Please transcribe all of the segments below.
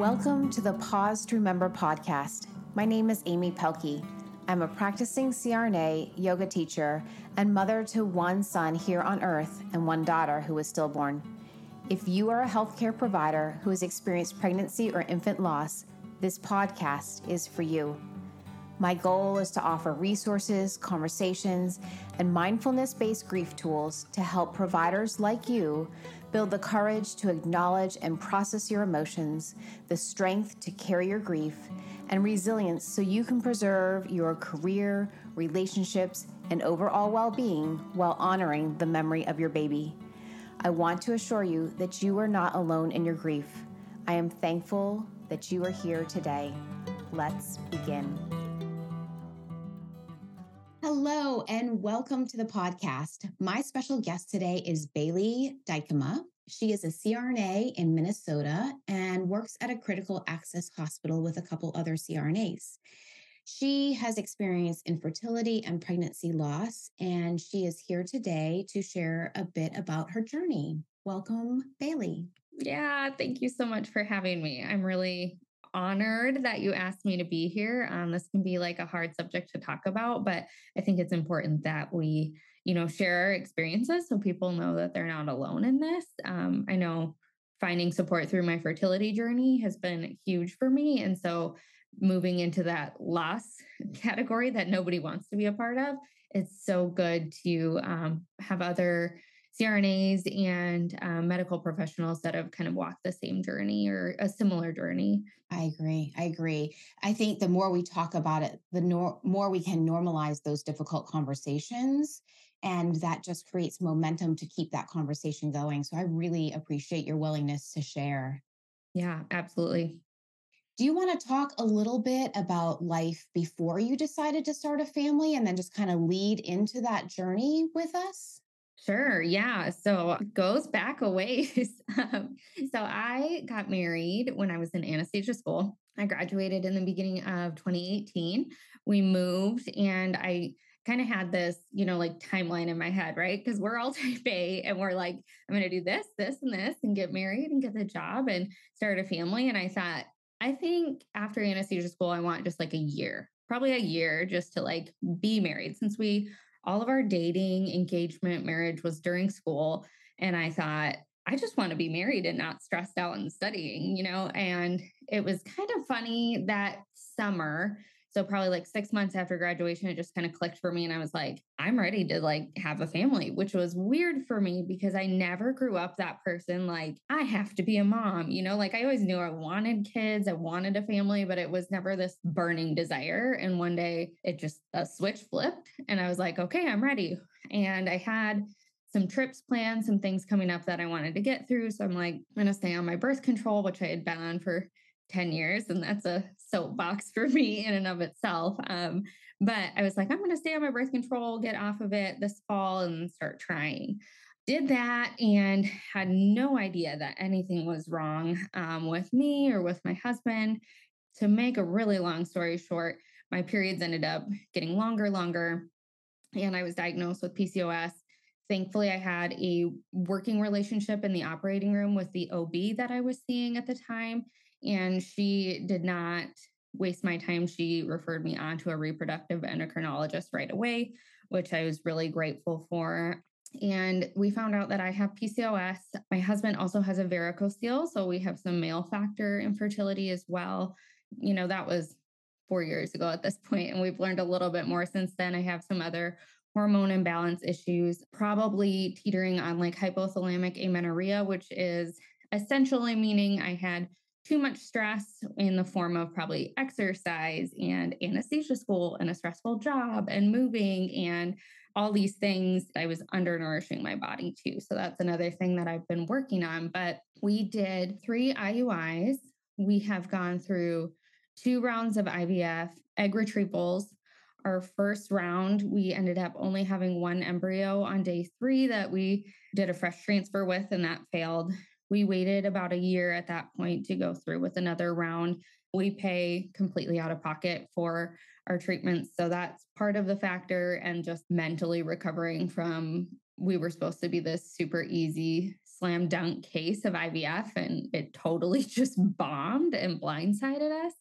Welcome to the Pause to Remember podcast. My name is Amy Pelkey. I'm a practicing CRNA, yoga teacher, and mother to one son here on earth and one daughter who was stillborn. If you are a healthcare provider who has experienced pregnancy or infant loss, this podcast is for you. My goal is to offer resources, conversations, and mindfulness based grief tools to help providers like you build the courage to acknowledge and process your emotions, the strength to carry your grief, and resilience so you can preserve your career, relationships, and overall well being while honoring the memory of your baby. I want to assure you that you are not alone in your grief. I am thankful that you are here today. Let's begin. Hello, and welcome to the podcast. My special guest today is Bailey Dykema. She is a CRNA in Minnesota and works at a critical access hospital with a couple other CRNAs. She has experienced infertility and pregnancy loss, and she is here today to share a bit about her journey. Welcome, Bailey. Yeah, thank you so much for having me. I'm really honored that you asked me to be here. Um, this can be like a hard subject to talk about, but I think it's important that we, you know, share our experiences so people know that they're not alone in this. Um, I know finding support through my fertility journey has been huge for me. And so moving into that loss category that nobody wants to be a part of, it's so good to um, have other CRNAs and um, medical professionals that have kind of walked the same journey or a similar journey. I agree. I agree. I think the more we talk about it, the nor- more we can normalize those difficult conversations. And that just creates momentum to keep that conversation going. So I really appreciate your willingness to share. Yeah, absolutely. Do you want to talk a little bit about life before you decided to start a family and then just kind of lead into that journey with us? Sure. Yeah. So goes back a ways. Um, so I got married when I was in anesthesia school. I graduated in the beginning of 2018. We moved and I kind of had this, you know, like timeline in my head, right? Because we're all type A and we're like, I'm going to do this, this, and this and get married and get the job and start a family. And I thought, I think after anesthesia school, I want just like a year, probably a year just to like be married since we all of our dating, engagement, marriage was during school. And I thought, I just want to be married and not stressed out and studying, you know? And it was kind of funny that summer so probably like six months after graduation, it just kind of clicked for me. And I was like, I'm ready to like have a family, which was weird for me because I never grew up that person. Like, I have to be a mom, you know, like I always knew I wanted kids, I wanted a family, but it was never this burning desire. And one day it just a switch flipped and I was like, okay, I'm ready. And I had some trips planned, some things coming up that I wanted to get through. So I'm like, I'm going to stay on my birth control, which I had been on for 10 years and that's a soapbox for me in and of itself um, but i was like i'm going to stay on my birth control get off of it this fall and start trying. Did that and had no idea that anything was wrong um, with me or with my husband. To make a really long story short my periods ended up getting longer longer and i was diagnosed with pcos thankfully i had a working relationship in the operating room with the ob that i was seeing at the time and she did not waste my time. She referred me on to a reproductive endocrinologist right away, which I was really grateful for. And we found out that I have PCOS. My husband also has a varicocele. So we have some male factor infertility as well. You know, that was four years ago at this point, and we've learned a little bit more since then. I have some other hormone imbalance issues, probably teetering on like hypothalamic amenorrhea, which is essentially meaning I had too much stress in the form of probably exercise and anesthesia school and a stressful job and moving and all these things i was undernourishing my body too so that's another thing that i've been working on. But we did three iuis we have gone through two rounds of ivf egg retrievals. Our first round, we ended up only having one embryo on day three that we did a fresh transfer with, and that failed. We waited about a year at that point to go through with another round. We pay completely out of pocket for our treatments. So that's part of the factor, and just mentally recovering from we were supposed to be this super easy slam dunk case of IVF and it totally just bombed and blindsided us.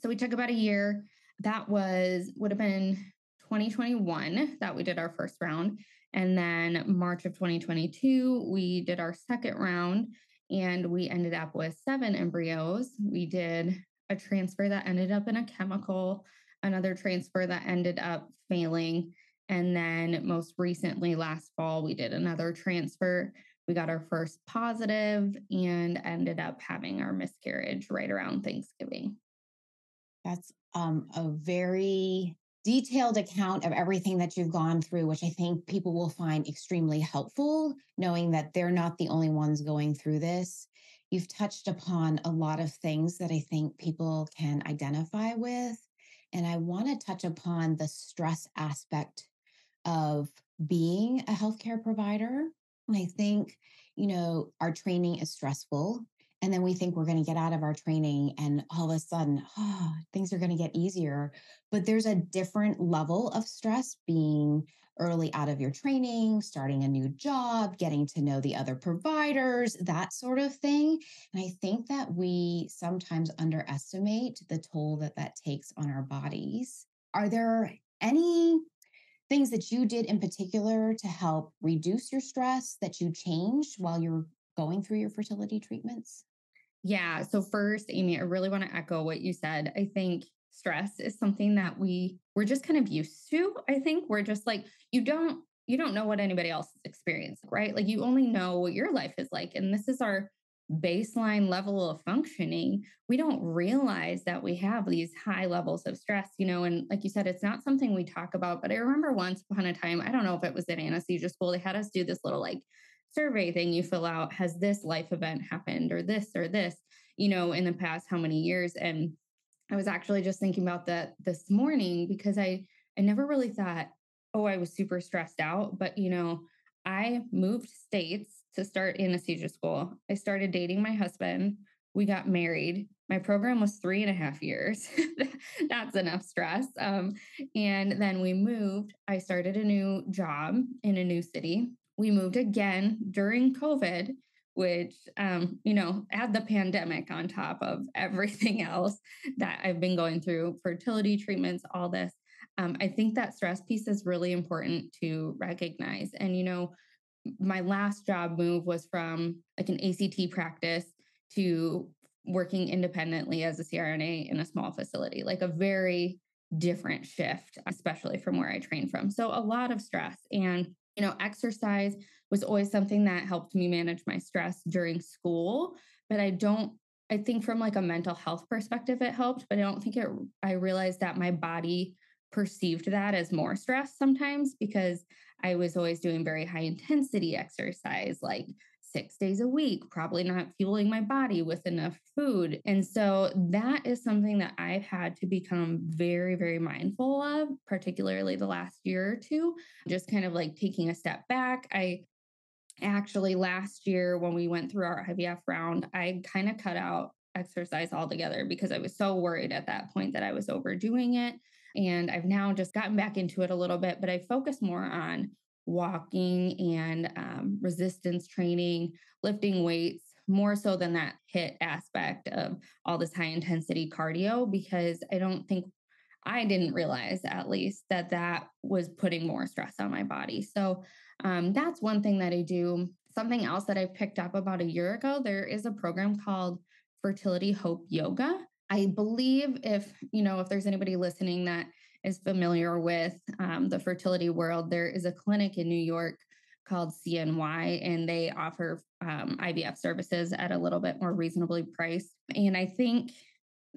So we took about a year. That was, would have been 2021 that we did our first round. And then March of 2022, we did our second round and we ended up with seven embryos. We did a transfer that ended up in a chemical, another transfer that ended up failing. And then most recently, last fall, we did another transfer. We got our first positive and ended up having our miscarriage right around Thanksgiving. That's um, a very detailed account of everything that you've gone through, which I think people will find extremely helpful, knowing that they're not the only ones going through this. You've touched upon a lot of things that I think people can identify with. And I want to touch upon the stress aspect of being a healthcare provider. I think, you know, our training is stressful. And then we think we're going to get out of our training and all of a sudden, oh, things are going to get easier. But there's a different level of stress being early out of your training, starting a new job, getting to know the other providers, that sort of thing. And I think that we sometimes underestimate the toll that that takes on our bodies. Are there any things that you did in particular to help reduce your stress that you changed while you're going through your fertility treatments? Yeah. So first, Amy, I really want to echo what you said. I think stress is something that we we're just kind of used to. I think we're just like you don't you don't know what anybody else is experiencing, right? Like you only know what your life is like and this is our baseline level of functioning, we don't realize that we have these high levels of stress, you know. And like you said, it's not something we talk about. But I remember once upon a time, I don't know if it was in anesthesia school, they had us do this little like survey thing you fill out Has this life event happened or this or this, you know, in the past how many years? And I was actually just thinking about that this morning because I I never really thought, oh, I was super stressed out. But you know, I moved states to start anesthesia school. I started dating my husband. We got married. My program was three and a half years. That's enough stress. Um, and then we moved. I started a new job in a new city. We moved again during COVID, which, um, you know, add the pandemic on top of everything else that I've been going through fertility treatments, all this. Um, I think that stress piece is really important to recognize. And, you know, my last job move was from like an ACT practice to working independently as a CRNA in a small facility, like a very different shift, especially from where I trained from. So a lot of stress and you know, exercise was always something that helped me manage my stress during school, but I don't I think from like a mental health perspective it helped, but I don't think it I realized that my body perceived that as more stress sometimes because I was always doing very high intensity exercise, like six days a week, probably not fueling my body with enough food. And so that is something that I've had to become very, very mindful of, particularly the last year or two, just kind of like taking a step back. I actually last year, when we went through our IVF round, I kind of cut out exercise altogether because I was so worried at that point that I was overdoing it. And I've now just gotten back into it a little bit, but I focus more on walking and um, resistance training, lifting weights, more so than that HIIT aspect of all this high intensity cardio, because I don't think I didn't realize, at least, that that was putting more stress on my body. So um, that's one thing that I do. Something else that I picked up about a year ago, there is a program called Fertility Hope Yoga. I believe if, you know, if there's anybody listening that is familiar with um, the fertility world, there is a clinic in New York called CNY, and they offer um, IVF services at a little bit more reasonably priced. And I think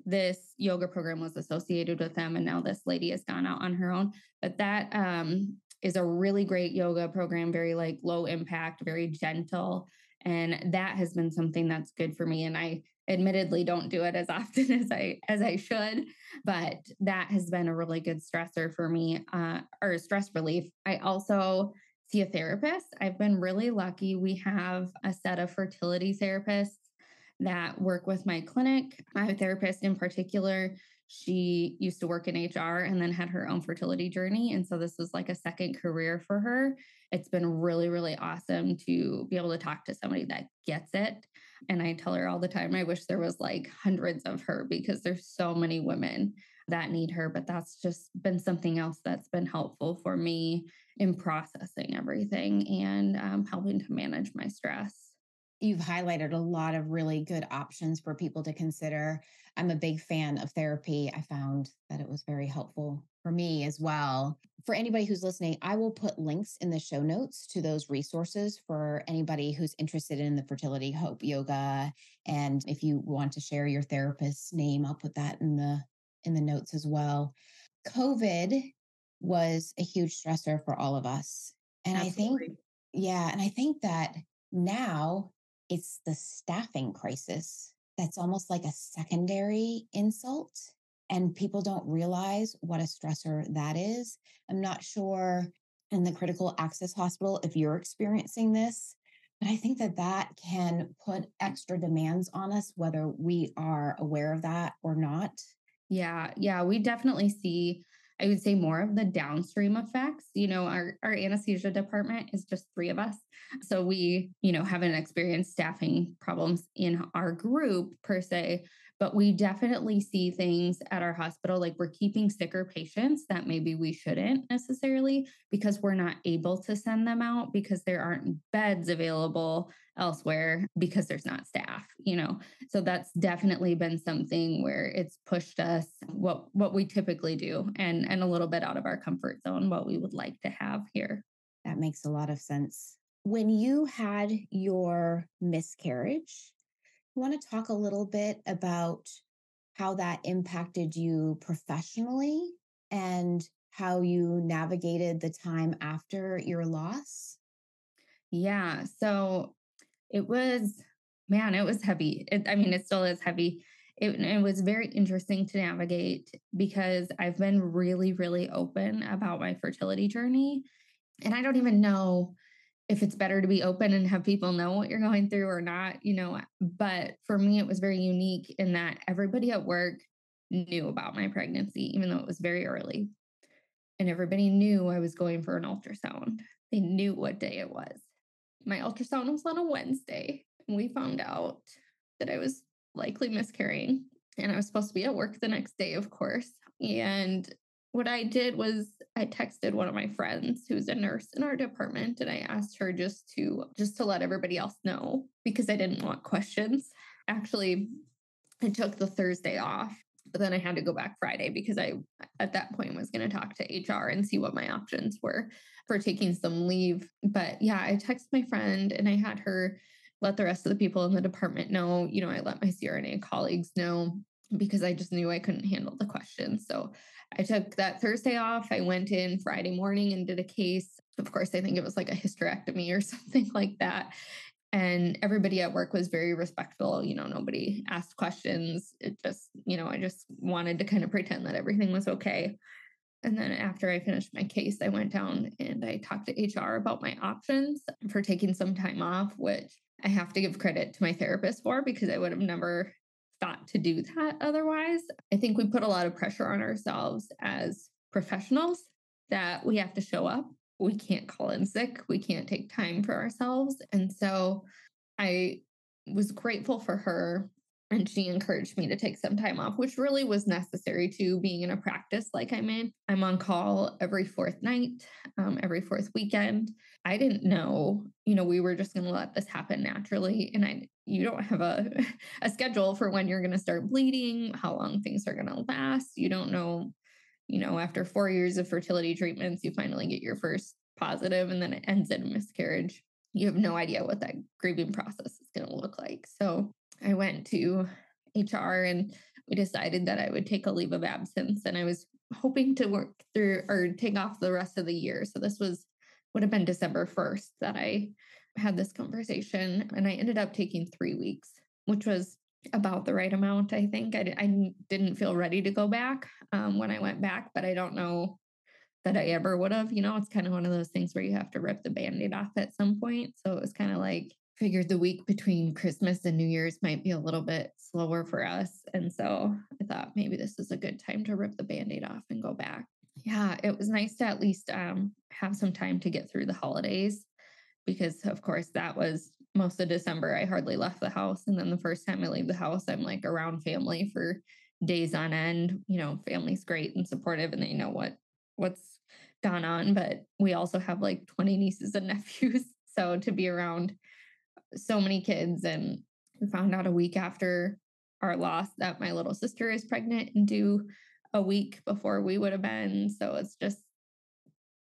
this yoga program was associated with them, and now this lady has gone out on her own. But that um, is a really great yoga program, very like low impact, very gentle. And that has been something that's good for me. And I admittedly don't do it as often as I as I should, but that has been a really good stressor for me uh, or stress relief. I also see a therapist. I've been really lucky. We have a set of fertility therapists that work with my clinic. My therapist in particular, she used to work in HR and then had her own fertility journey. And so this was like a second career for her. it's been really, really awesome to be able to talk to somebody that gets it. And I tell her all the time, I wish there was like hundreds of her because there's so many women that need her. But that's just been something else that's been helpful for me in processing everything and um, helping to manage my stress. You've highlighted a lot of really good options for people to consider. I'm a big fan of therapy. I found that it was very helpful for me as well. For anybody who's listening, I will put links in the show notes to those resources for anybody who's interested in the fertility hope yoga and if you want to share your therapist's name, I'll put that in the in the notes as well. COVID was a huge stressor for all of us. And Absolutely. I think yeah, and I think that now it's the staffing crisis that's almost like a secondary insult and people don't realize what a stressor that is. I'm not sure in the critical access hospital if you're experiencing this, but I think that that can put extra demands on us, whether we are aware of that or not. Yeah, yeah, we definitely see I would say more of the downstream effects. You know, our, our anesthesia department is just three of us. So we, you know, haven't experienced staffing problems in our group per se, but we definitely see things at our hospital like we're keeping sicker patients that maybe we shouldn't necessarily because we're not able to send them out because there aren't beds available elsewhere because there's not staff you know? So that's definitely been something where it's pushed us what what we typically do and and a little bit out of our comfort zone what we would like to have here. That makes a lot of sense. When you had your miscarriage want to talk a little bit about how that impacted you professionally and how you navigated the time after your loss? Yeah. So it was, man, it was heavy. It, I mean, it still is heavy. It, it, was very interesting to navigate because I've been really, really open about my fertility journey. And I don't even know if it's better to be open and have people know what you're going through or not, you know. But for me, it was very unique in that everybody at work knew about my pregnancy, even though it was very early. And everybody knew I was going for an ultrasound. They knew what day it was. My ultrasound was on a Wednesday, and we found out that I was likely miscarrying. And I was supposed to be at work the next day, of course. And what I did was I texted one of my friends who's a nurse in our department and I asked her just to just to let everybody else know because I didn't want questions. Actually, I took the Thursday off, but then I had to go back Friday because I at that point was going to talk to HR and see what my options were for taking some leave. But yeah, I texted my friend and I had her let the rest of the people in the department know, you know, I let my CRNA colleagues know because I just knew I couldn't handle the questions. So I took that Thursday off. I went in Friday morning and did a case. Of course, I think it was like a hysterectomy or something like that. And everybody at work was very respectful. You know, nobody asked questions. It just, you know, I just wanted to kind of pretend that everything was okay. And then after I finished my case, I went down and I talked to HR about my options for taking some time off, which I have to give credit to my therapist for because I would have never thought to do that otherwise. I think we put a lot of pressure on ourselves as professionals that we have to show up. We can't call in sick. We can't take time for ourselves. And so I was grateful for her and she encouraged me to take some time off, which really was necessary to being in a practice like I'm in. I'm on call every fourth night, um, every fourth weekend. I didn't know, you know, we were just going to let this happen naturally. And I, you don't have a, a schedule for when you're going to start bleeding, how long things are going to last. You don't know, you know, after four years of fertility treatments, you finally get your first positive and then it ends in a miscarriage. You have no idea what that grieving process is going to look like. So I went to HR and we decided that I would take a leave of absence and I was hoping to work through or take off the rest of the year. So this was would have been December 1st that I had this conversation and I ended up taking 3 weeks, which was about the right amount, I think. I, I didn't feel ready to go back um, when I went back, but I don't know that I ever would have. You know, it's kind of one of those things where you have to rip the band aid off at some point. So it was kind of like, figured the week between Christmas and New Year's might be a little bit slower for us. And so I thought maybe this is a good time to rip the band aid off and go back. Yeah, it was nice to at least um, have some time to get through the holidays because, of course, that was most of December. I hardly left the house. And then the first time I leave the house, I'm like around family for days on end. You know, family's great and supportive and they know what what's gone on, but we also have like 20 nieces and nephews. So to be around so many kids and found out a week after our loss that my little sister is pregnant and due a week before we would have been. So it's just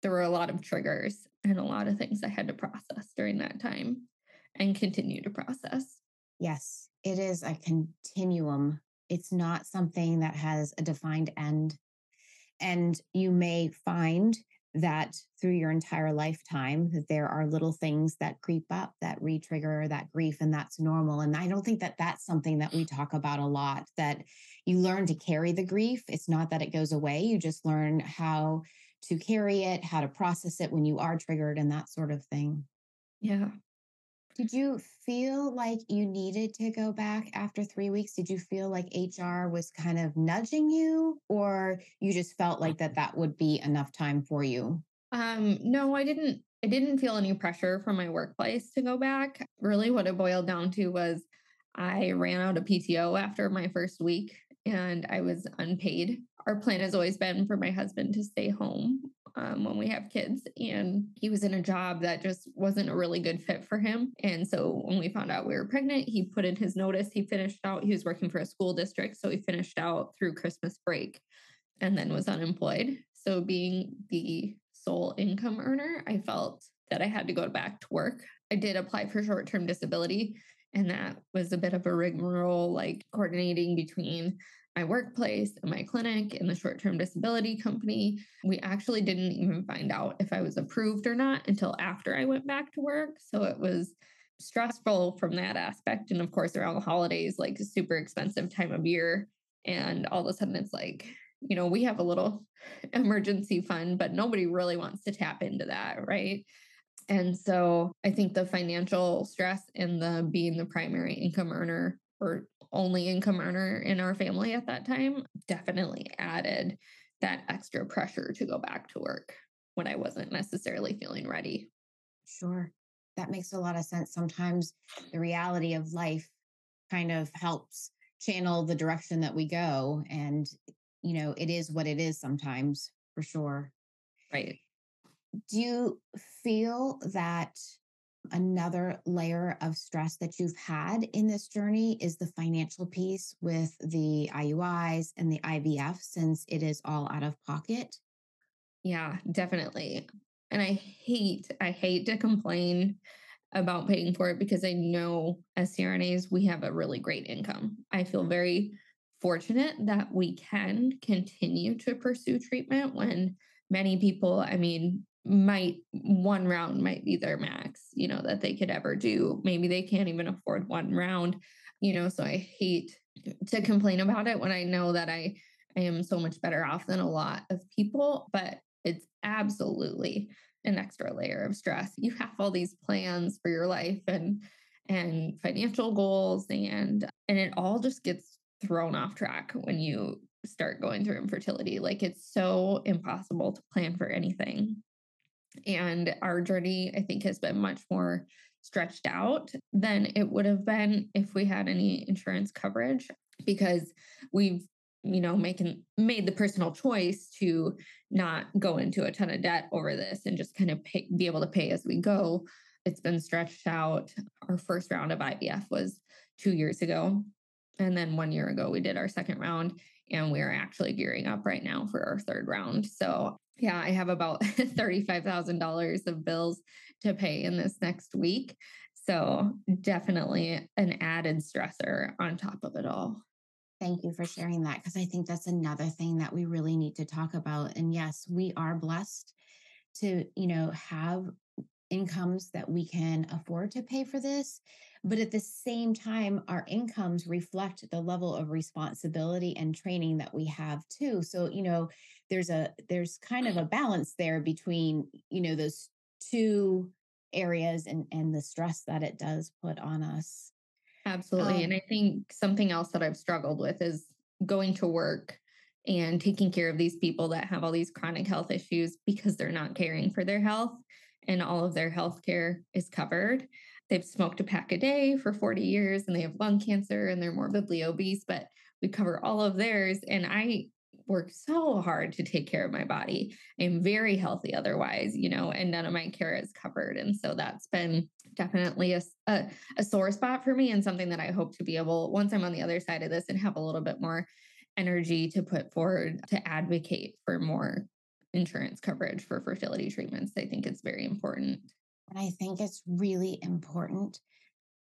there were a lot of triggers and a lot of things I had to process during that time and continue to process. Yes, it is a continuum. It's not something that has a defined end. And you may find that through your entire lifetime that there are little things that creep up that re-trigger that grief and that's normal and i don't think that that's something that we talk about a lot that you learn to carry the grief. It's not that it goes away you just learn how to carry it how to process it when you are triggered and that sort of thing. Yeah did you feel like you needed to go back after three weeks? Did you feel like HR was kind of nudging you, or you just felt like that that would be enough time for you? Um, no, I didn't. I didn't feel any pressure from my workplace to go back. Really, what it boiled down to was I ran out of PTO after my first week and I was unpaid. Our plan has always been for my husband to stay home um, when we have kids. And he was in a job that just wasn't a really good fit for him. And so when we found out we were pregnant, he put in his notice. He finished out, he was working for a school district. So he finished out through Christmas break and then was unemployed. So being the sole income earner, I felt that I had to go back to work. I did apply for short term disability. And that was a bit of a rigmarole, like coordinating between my workplace and my clinic and the short term disability company. We actually didn't even find out if I was approved or not until after I went back to work. So it was stressful from that aspect. And of course, around the holidays, like super expensive time of year. And all of a sudden, it's like, you know, we have a little emergency fund, but nobody really wants to tap into that. Right. And so I think the financial stress and the being the primary income earner or only income earner in our family at that time definitely added that extra pressure to go back to work when I wasn't necessarily feeling ready. Sure. That makes a lot of sense. Sometimes the reality of life kind of helps channel the direction that we go. And, you know, it is what it is sometimes for sure. Right. Do you feel that another layer of stress that you've had in this journey is the financial piece with the IUIs and the IVF, since it is all out of pocket. Yeah, definitely. And I hate, I hate to complain about paying for it because I know as CRNAs, we have a really great income. I feel very fortunate that we can continue to pursue treatment when many people, I mean, might one round might be their max, you know, that they could ever do. Maybe they can't even afford one round, you know, so I hate to complain about it when I know that I I am so much better off than a lot of people, but it's absolutely an extra layer of stress. You have all these plans for your life and and financial goals and and it all just gets thrown off track when you start going through infertility. Like it's so impossible to plan for anything. And our journey, I think, has been much more stretched out than it would have been if we had any insurance coverage because we've you know making made the personal choice to not go into a ton of debt over this and just kind of pay, be able to pay as we go. It's been stretched out. Our first round of ivf was two years ago and then one year ago we did our second round and we're actually gearing up right now for our third round so yeah, I have about $35,000 of bills to pay in this next week. So, definitely an added stressor on top of it all. Thank you for sharing that because I think that's another thing that we really need to talk about. And yes, we are blessed to, you know, have incomes that we can afford to pay for this. But at the same time, our incomes reflect the level of responsibility and training that we have too. So, you know, there's a there's kind of a balance there between, you know, those two areas and and the stress that it does put on us. Absolutely. Um, and I think something else that I've struggled with is going to work and taking care of these people that have all these chronic health issues because they're not caring for their health and all of their health care is covered. They've smoked a pack a day for 40 years and they have lung cancer and they're morbidly obese, but we cover all of theirs. And I work so hard to take care of my body. I'm very healthy otherwise, you know, and none of my care is covered. And so that's been definitely a, a, a, sore spot for me and something that I hope to be able, once I'm on the other side of this and have a little bit more energy to put forward to advocate for more insurance coverage for fertility treatments. I think it's very important. And I think it's really important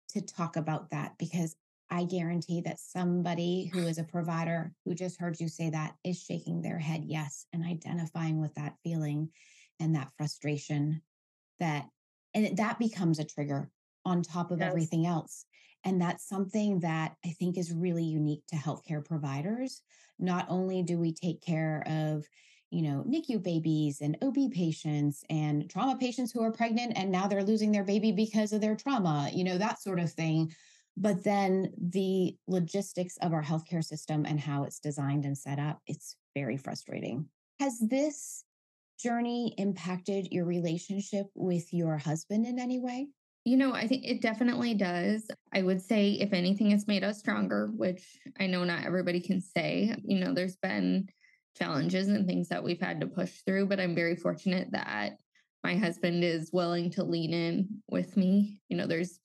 to talk about that because I guarantee that somebody who is a provider who just heard you say that is shaking their head yes and identifying with that feeling and that frustration that and that becomes a trigger on top of yes. everything else and that's something that I think is really unique to healthcare providers. Not only do we take care of you know, NICU babies and OB patients and trauma patients who are pregnant and now they're losing their baby because of their trauma, you know, that sort of thing. But then the logistics of our healthcare system and how it's designed and set up, it's very frustrating. Has this journey impacted your relationship with your husband in any way? You know, I think it definitely does. I would say, if anything, it's made us stronger, which I know not everybody can say. You know, there's been challenges and things that we've had to push through, but I'm very fortunate that my husband is willing to lean in with me. You know, there's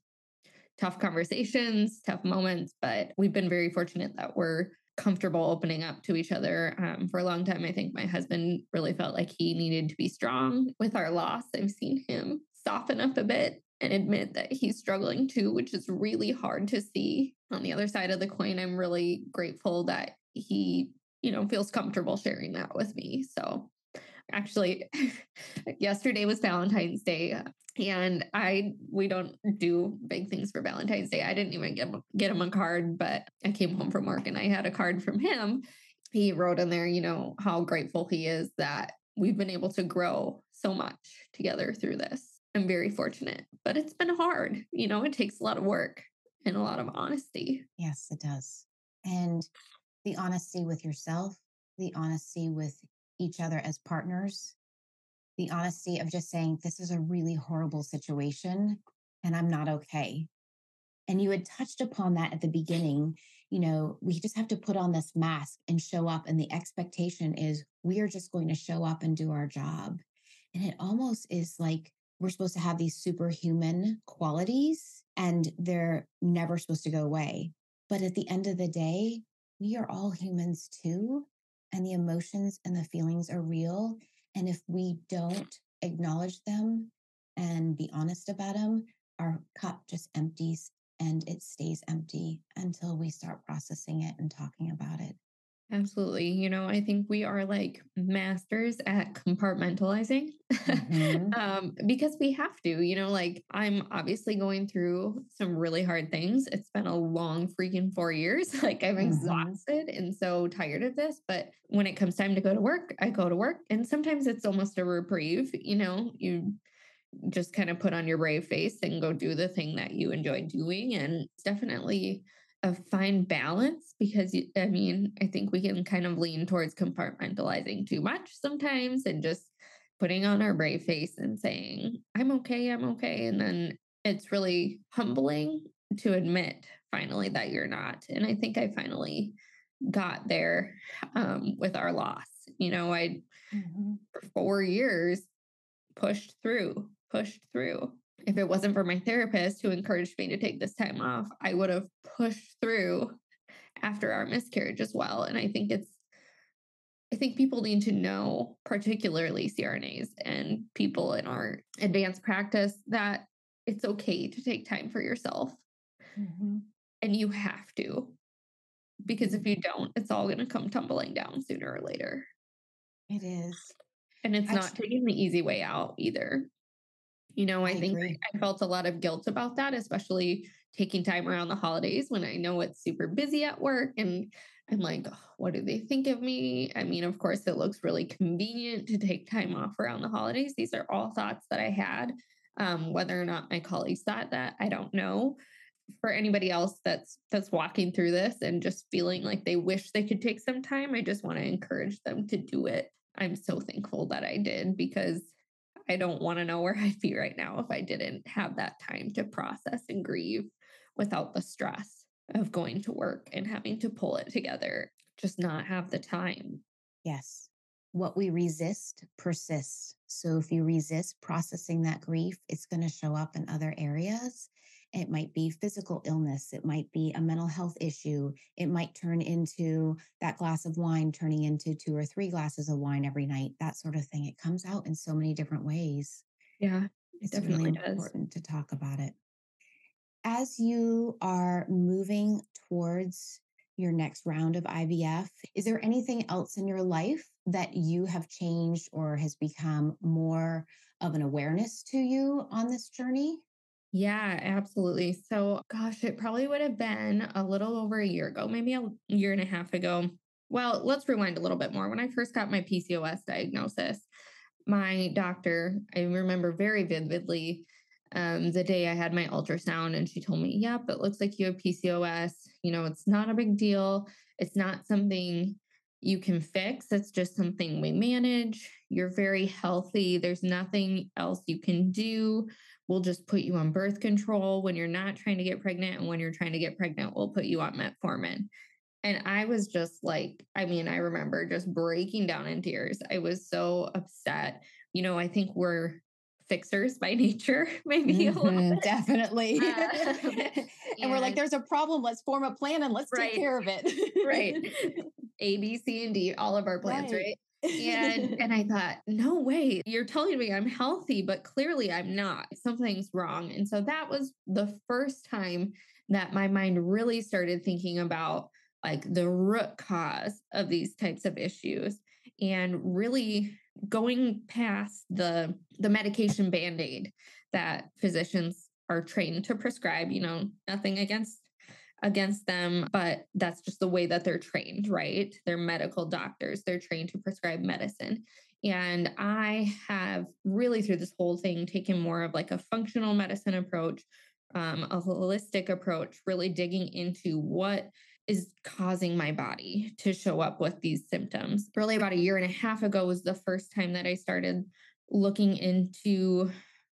tough conversations, tough moments, but we've been very fortunate that we're comfortable opening up to each other. Um, for a long time, I think my husband really felt like he needed to be strong with our loss. I've seen him soften up a bit and admit that he's struggling too, which is really hard to see. On the other side of the coin, I'm really grateful that he, you know, feels comfortable sharing that with me. So actually yesterday was Valentine's Day uh, and I we don't do big things for Valentine's Day. I didn't even get get him a card, but I came home from work and I had a card from him. He wrote in there, you know, how grateful he is that we've been able to grow so much together through this. I'm very fortunate, but it's been hard. You know, it takes a lot of work and a lot of honesty. Yes, it does. And the honesty with yourself, the honesty with each other as partners, the honesty of just saying, this is a really horrible situation and I'm not okay. And you had touched upon that at the beginning. You know, we just have to put on this mask and show up. And the expectation is we are just going to show up and do our job. And it almost is like we're supposed to have these superhuman qualities and they're never supposed to go away. But at the end of the day, we are all humans too. And the emotions and the feelings are real. And if we don't acknowledge them and be honest about them, our cup just empties and it stays empty until we start processing it and talking about it. Absolutely. You know, I think we are like masters at compartmentalizing mm-hmm. um, because we have to. You know, like I'm obviously going through some really hard things. It's been a long freaking four years. Like I'm mm-hmm. exhausted and so tired of this. But when it comes time to go to work, I go to work. And sometimes it's almost a reprieve. You know, you just kind of put on your brave face and go do the thing that you enjoy doing. And definitely a fine balance because I mean, I think we can kind of lean towards compartmentalizing too much sometimes and just putting on our brave face and saying, I'm okay, I'm okay. And then it's really humbling to admit finally that you're not. And I think I finally got there um, with our loss. You know, I, mm-hmm. for four years, pushed through, pushed through if it wasn't for my therapist who encouraged me to take this time off, I would have pushed through after our miscarriage as well. And I think it's, I think people need to know, particularly CRNAs and people in our advanced practice, that it's okay to take time for yourself. Mm-hmm. And you have to, because if you don't, it's all going to come tumbling down sooner or later. It is. And it's not taking the easy way out either. You know, I, I think agree. I felt a lot of guilt about that, especially taking time around the holidays when I know it's super busy at work. And I'm like, oh, what do they think of me? I mean, of course, it looks really convenient to take time off around the holidays. These are all thoughts that I had. Um, whether or not my colleagues thought that, I don't know. for anybody else that's that's walking through this and just feeling like they wish they could take some time, I just want to encourage them to do it. I'm so thankful that I did because I don't want to know where I'd be right now if I didn't have that time to process and grieve without the stress of going to work and having to pull it together, just not have the time. Yes. What we resist persists. So if you resist processing that grief, it's going to show up in other areas. It might be physical illness. It might be a mental health issue. It might turn into that glass of wine turning into two or three glasses of wine every night, that sort of thing. It comes out in so many different ways. Yeah, it's definitely really important to talk about it. As you are moving towards your next round of IVF, is there anything else in your life that you have changed or has become more of an awareness to you on this journey? Yeah, absolutely. So, gosh, it probably would have been a little over a year ago, maybe a year and a half ago. Well, let's rewind a little bit more. When I first got my PCOS diagnosis, my doctor, I remember very vividly um, the day I had my ultrasound, and she told me, Yep, it looks like you have PCOS. You know, it's not a big deal. It's not something you can fix. It's just something we manage. You're very healthy. There's nothing else you can do. We'll just put you on birth control when you're not trying to get pregnant. And when you're trying to get pregnant, we'll put you on metformin. And I was just like, I mean, I remember just breaking down in tears. I was so upset. You know, I think we're fixers by nature, maybe mm-hmm, definitely. Uh, and, and, we're like, there's a problem. Let's form a plan and let's right, take care of it. right. A, B, C, and D, all of our plans, right? right? And and I thought, no way, you're telling me I'm healthy, but clearly I'm not. Something's wrong. And so that was the first time that my mind really started thinking about like the root cause of these types of issues and really going past the the medication band-aid that physicians are trained to prescribe, you know, nothing against against them, but that's just the way that they're trained, right? They're medical doctors, they're trained to prescribe medicine. And I have really, through this whole thing, taken more of like a functional medicine approach, um, a holistic approach, really digging into what is causing my body to show up with these symptoms. Really, about a year and a half ago was the first time that I started looking into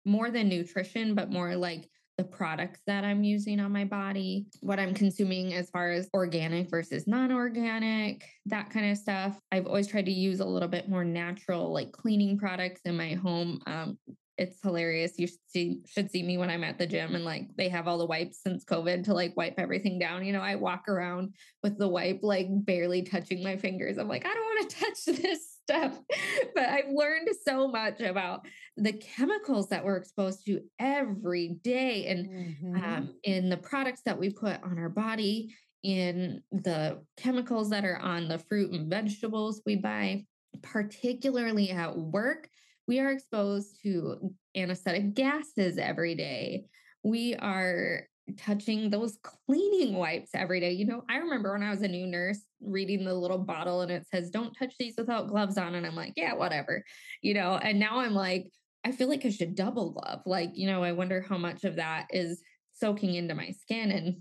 more than nutrition, but more like the products that I'm using on my body, what I'm consuming as far as organic versus non organic, that kind of stuff. I've always tried to use a little bit more natural, like cleaning products in my home. Um, it's hilarious. You should see should see me when I'm at the gym and like they have all the wipes since COVID to like wipe everything down. You know, I walk around with the wipe like barely touching my fingers. I'm like, I don't want to touch this stuff. but I've learned so much about the chemicals that we're exposed to every day and mm-hmm. um, in the products that we put on our body, in the chemicals that are on the fruit and vegetables we buy, particularly at work. We are exposed to anesthetic gases every day. We are touching those cleaning wipes every day. You know, I remember when I was a new nurse reading the little bottle and it says, don't touch these without gloves on. And I'm like, yeah, whatever, you know, and now I'm like, I feel like I should double glove. Like, you know, I wonder how much of that is soaking into my skin. And,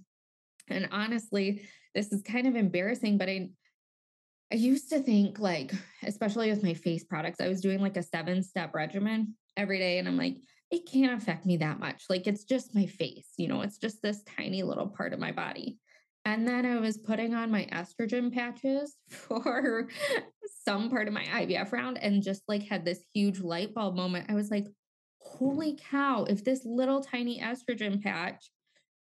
and honestly, this is kind of embarrassing, but I, I used to think like, especially with my face products, I was doing like a seven step regimen every day. And I'm like, it can't affect me that much. Like it's just my face, you know, it's just this tiny little part of my body. And then I was putting on my estrogen patches for some part of my IVF round and just like had this huge light bulb moment. I was like, holy cow, if this little tiny estrogen patch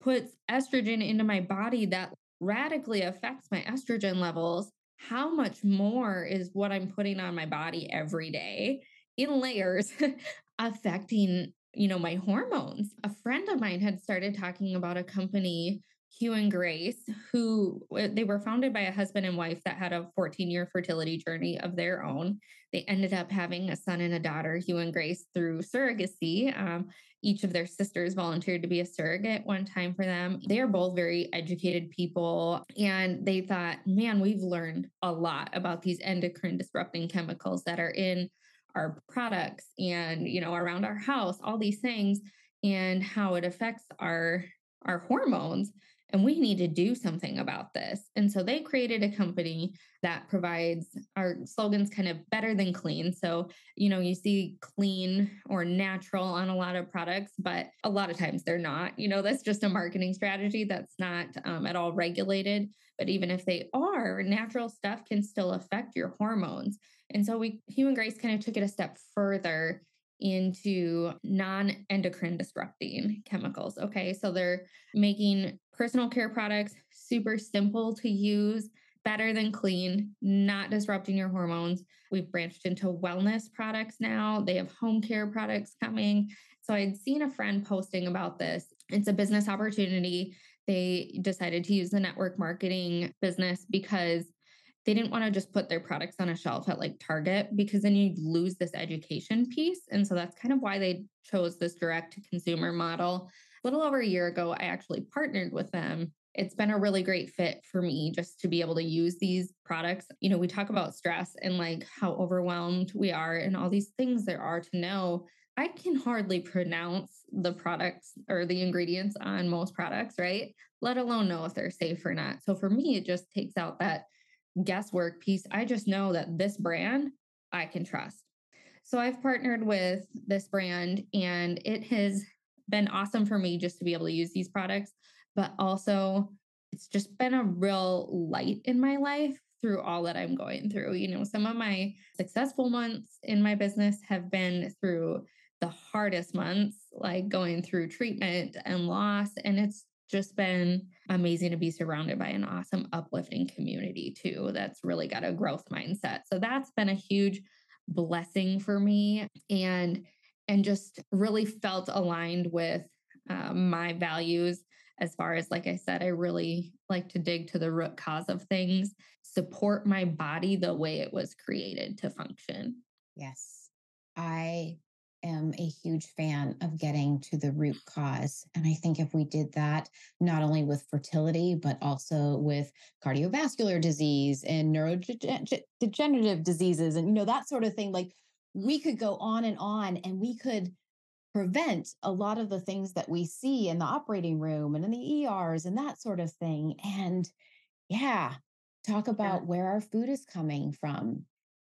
puts estrogen into my body that radically affects my estrogen levels, how much more is what I'm putting on my body every day in layers affecting you know my hormones a friend of mine had started talking about a company hugh and grace who they were founded by a husband and wife that had a 14 year fertility journey of their own. They ended up having a son and a daughter hugh and grace through surrogacy. Um, each of their sisters volunteered to be a surrogate one time for them. They are both very educated people and they thought man we've learned a lot about these endocrine disrupting chemicals that are in our products and you know around our house all these things and how it affects our our hormones and we need to do something about this. And so they created a company that provides our slogans kind of better than clean. So, you know, you see clean or natural on a lot of products, but a lot of times they're not. You know, that's just a marketing strategy that's not um, at all regulated. But even if they are, natural stuff can still affect your hormones. And so we, Hugh and Grace kind of took it a step further into non endocrine disrupting chemicals. Okay. So they're making personal care products super simple to use, better than clean, not disrupting your hormones. We've branched into wellness products now. They have home care products coming. So I'd seen a friend posting about this. It's a business opportunity. They decided to use the network marketing business because they didn't want to just put their products on a shelf at like Target because then you'd lose this education piece. And so that's kind of why they chose this direct to consumer model. A little over a year ago, I actually partnered with them. It's been a really great fit for me just to be able to use these products. You know, we talk about stress and like how overwhelmed we are and all these things there are to know. I can hardly pronounce the products or the ingredients on most products, right? Let alone know if they're safe or not. So for me, it just takes out that guesswork piece. I just know that this brand I can trust. So I've partnered with this brand and it has been awesome for me just to be able to use these products, but also it's just been a real light in my life through all that I'm going through. You know, some of my successful months in my business have been through the hardest months, like going through treatment and loss. And it's just been amazing to be surrounded by an awesome, uplifting community too. That's really got a growth mindset. So that's been a huge blessing for me and and just really felt aligned with um, my values as far as like i said i really like to dig to the root cause of things support my body the way it was created to function yes i am a huge fan of getting to the root cause. And I think if we did that, not only with fertility, but also with cardiovascular disease and neurodegenerative diseases and, you know, that sort of thing, like we could go on and on and we could prevent a lot of the things that we see in the operating room and in the ERs and that sort of thing. And yeah, talk about yeah. where our food is coming from.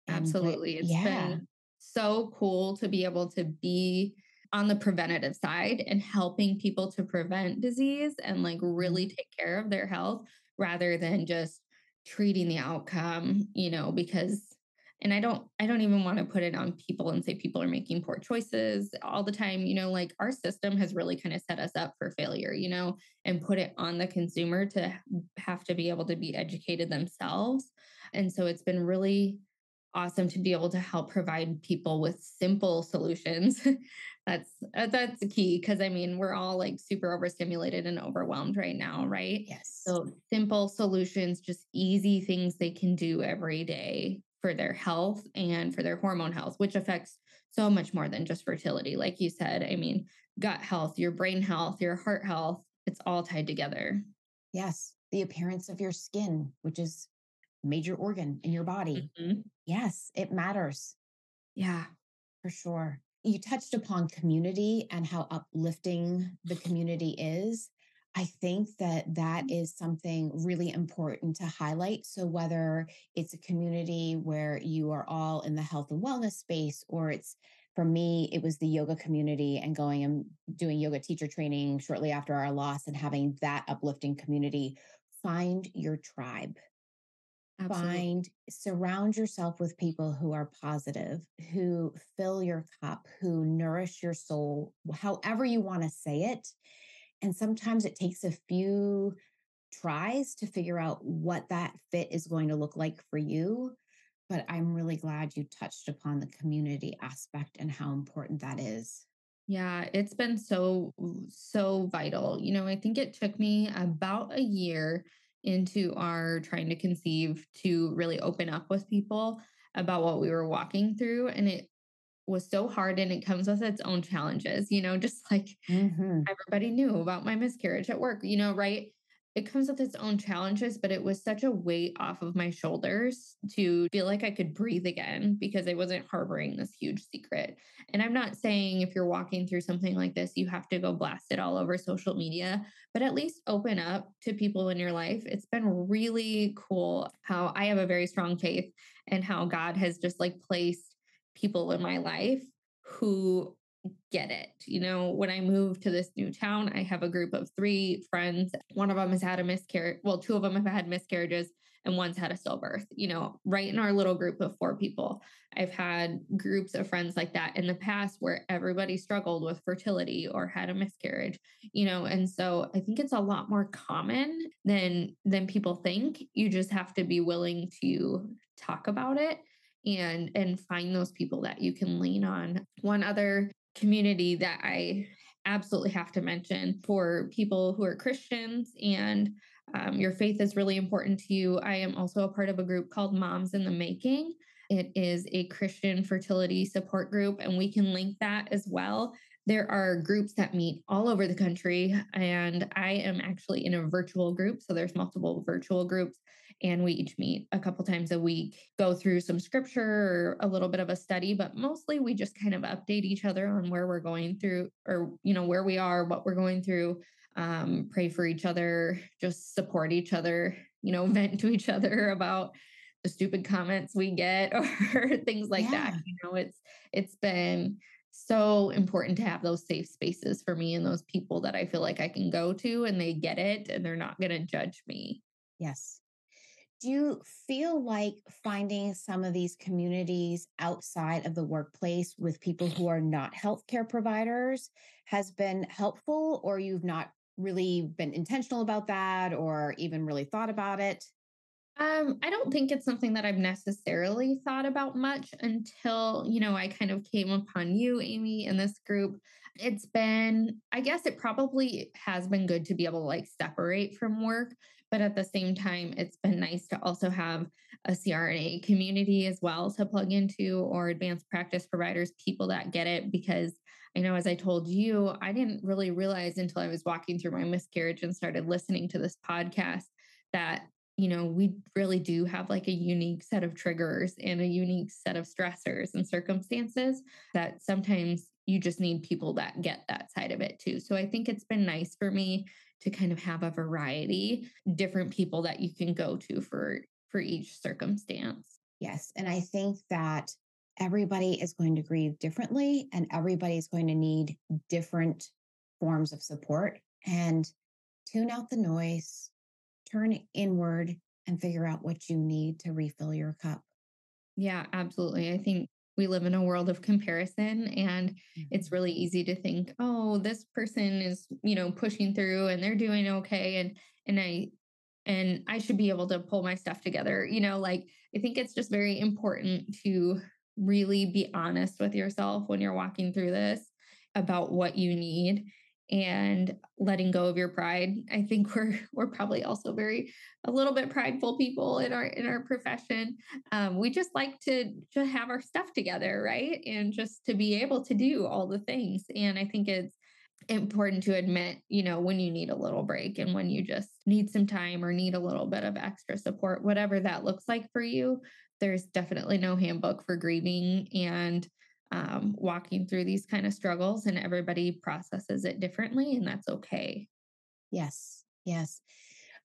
Absolutely. It's yeah. been so cool to be able to be on the preventative side and helping people to prevent disease and like really mm-hmm. take care of their health rather than just treating the outcome, you know, because and I don't I don't even want to put it on people and say people are making poor choices all the time, you know, like our system has really kind of set us up for failure, you know, and put it on the consumer to have to be able to be educated themselves. And so it's been really awesome to be able to help provide people with simple solutions. that's uh, that's the key because I mean we're all like super overstimulated and overwhelmed right now, right? Yes. So simple solutions, just easy things they can do every day for their health and for their hormone health, which affects so much more than just fertility. Like you said, I mean, gut health, your brain health, your heart health, it's all tied together. Yes. The appearance of your skin, which is major organ in your body. Mm-hmm. Yes, it matters. Yeah, for sure. You touched upon community and how uplifting the community is. I think that that mm. something really important to highlight. So, whether it's a community where you are all in the health and wellness space, or it's for me, it was the yoga community and going and doing yoga teacher training shortly after our loss and having that uplifting community, find your tribe. Absolutely. Find, surround yourself with people who are positive, who fill your cup, who nourish your soul, however you want to say it. And sometimes it takes a few tries to figure out what that fit is going to look like for you. But I'm really glad you touched upon the community aspect and how important that is. Yeah, it's been so, so vital. You know, I think it took me about a year into our trying to conceive to really open up with people about what we were walking through. And it was so hard and it comes with its own challenges, you know, just like mm-hmm. everybody knew about my miscarriage at work, you know, right? It comes with its own challenges, but it was such a weight off of my shoulders to feel like I could breathe again because I wasn't harboring this huge secret. And I'm not saying if you're walking through something like this, you have to go blast it all over social media, but at least open up to people in your life. It's been really cool how I have a very strong faith and how God has just like placed people in my life who get it. You know, when I moved to this new town, I have a group of three friends. One of them has had a miscarriage. Well, two of them have had miscarriages and one's had a stillbirth, you know, right in our little group of four people. I've had groups of friends like that in the past where everybody struggled with fertility or had a miscarriage, you know, and so I think it's a lot more common than than people think. You just have to be willing to talk about it and and find those people that you can lean on. One other community that I absolutely have to mention for people who are Christians and um, your faith is really important to you. I am also a part of a group called Moms in the Making. It is a Christian fertility support group, and we can link that as well. There are groups that meet all over the country, and I am actually in a virtual group. So there's multiple virtual groups and we each meet a couple times a week, go through some scripture or a little bit of a study, but mostly we just kind of update each other on where we're going through or, you know, where we are, what we're going through, um, pray for each other, just support each other, you know, vent to each other about the stupid comments we get or things like yeah. that. You know, it's it's been so important to have those safe spaces for me and those people that I feel like I can go to and they get it and they're not going to judge me. Yes do you feel like finding some of these communities outside of the workplace with people who are not healthcare providers has been helpful or you've not really been intentional about that or even really thought about it um, I don't think it's something that I've necessarily thought about much until, you know, I kind of came upon you, Amy, in this group. It's been, I guess it probably has been good to be able to like separate from work but at the same time, it's been nice to also have a CRNA community as well to plug into or advanced practice providers, people that get it. Because I know, as I told you, I didn't really realize until I was walking through my miscarriage and started listening to this podcast that you know, we really do have like a unique set of triggers and a unique set of stressors and circumstances that sometimes you just need people that get that side of it too. So I think it's been nice for me to kind of have a variety, different people that you can go to for for each circumstance. Yes, and I think that everybody is going to grieve differently and everybody is going to need different forms of support and tune out the noise, turn inward and figure out what you need to refill your cup. Yeah, absolutely. I think we live in a world of comparison and mm-hmm. it's really easy to think oh this person is you know pushing through and they're doing okay and and i and i should be able to pull my stuff together you know like i think it's just very important to really be honest with yourself when you're walking through this about what you need and letting go of your pride. I think we're we're probably also very a little bit prideful people in our in our profession. Um, we just like to to have our stuff together, right? And just to be able to do all the things. And I think it's important to admit, you know, when you need a little break and when you just need some time or need a little bit of extra support, whatever that looks like for you. There's definitely no handbook for grieving and um, walking through these kind of struggles and everybody processes it differently and that's okay. Yes yes.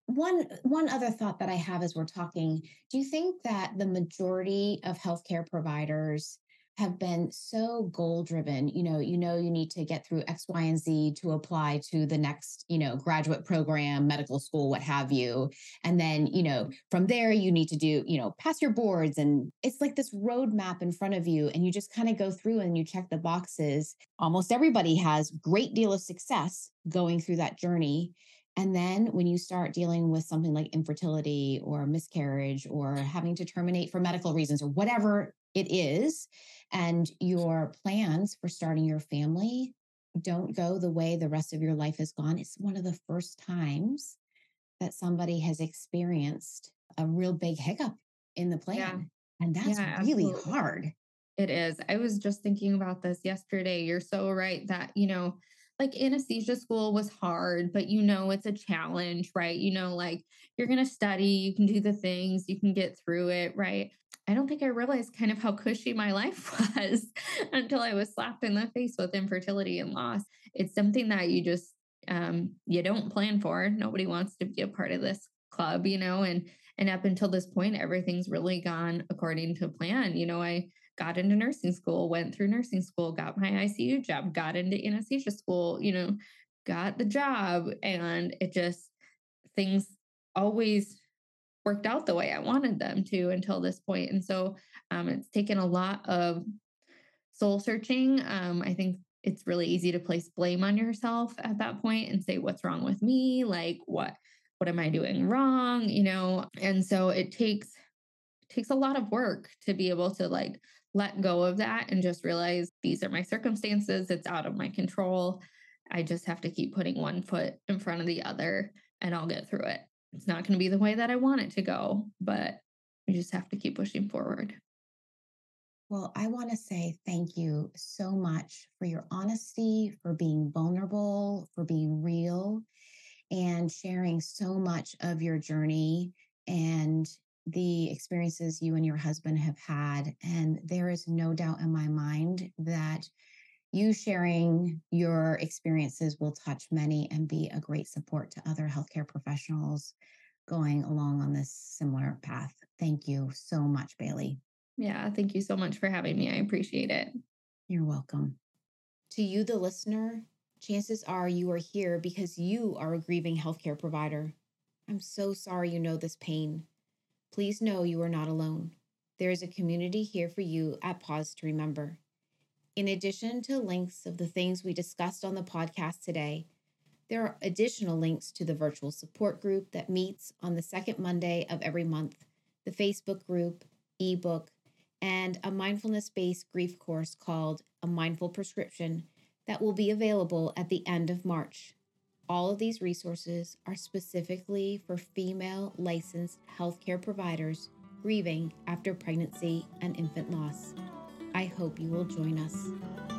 One one other thought that i have as we're talking do you think that the majority of healthcare providers have been so goal driven you know you know you need to get through x y and z to apply to the next you know graduate program medical school what have you. And then you know from there you need to do you know pass your boards and it's like this roadmap in front of you and you just kind of go through and you check the boxes. Almost everybody has great deal of success going through that journey. And then when you start dealing with something like infertility or miscarriage or having to terminate for medical reasons or whatever it is, and your plans for starting your family don't go the way the rest of your life has gone, it's one of the first times that somebody has experienced a real big hiccup in the plan. Yeah. And that's yeah, really absolutely. hard. It is. I was just thinking about this yesterday. You're so right that, you know, like anesthesia school was hard, but you know it's a challenge, right? You know, like you're going to study, you can do the things, you can get through it, right? I don't think I realized kind of how cushy my life was until I was slapped in the face with infertility and loss. It's something that you just um, you don't plan for. Nobody wants to be a part of this club, you know, and and up until this point, everything's really gone according to plan. You know, I got into nursing school, went through nursing school, got my ICU job, got into anesthesia school, you know, got the job, and it just things always worked out the way I wanted them to until this point. And so um, it's taken a lot of soul searching. Um, I think it's really easy to place blame on yourself at that point and say, what's wrong with me? Like, what? What am I doing wrong? You know, and so it takes it takes a lot of work to be able to like let go of that and just realize these are my circumstances. It's out of my control. I just have to keep putting one foot in front of the other and I'll get through it it's not going to be the way that I want it to go, but we just have to keep pushing forward. Well, I want to say thank you so much for your honesty, for being vulnerable, for being real, and sharing so much of your journey and the experiences you and your husband have had. And there is no doubt in my mind that you sharing your experiences will touch many and be a great support to other healthcare professionals going along on this similar path. Thank you so much, Bailey. Yeah, thank you so much for having me. I appreciate it. You're welcome. To you, the listener, chances are you are here because you are a grieving healthcare provider. I'm so sorry you know this pain. Please know you are not alone. There is a community here for you at Pause to Remember. In addition to links of the things we discussed on the podcast today, there are additional links to the virtual support group that meets on the second Monday of every month, the Facebook group, ebook, and a mindfulness based grief course called A Mindful Prescription that will be available at the end of March. All of these resources are specifically for female licensed healthcare providers grieving after pregnancy and infant loss. I hope you will join us.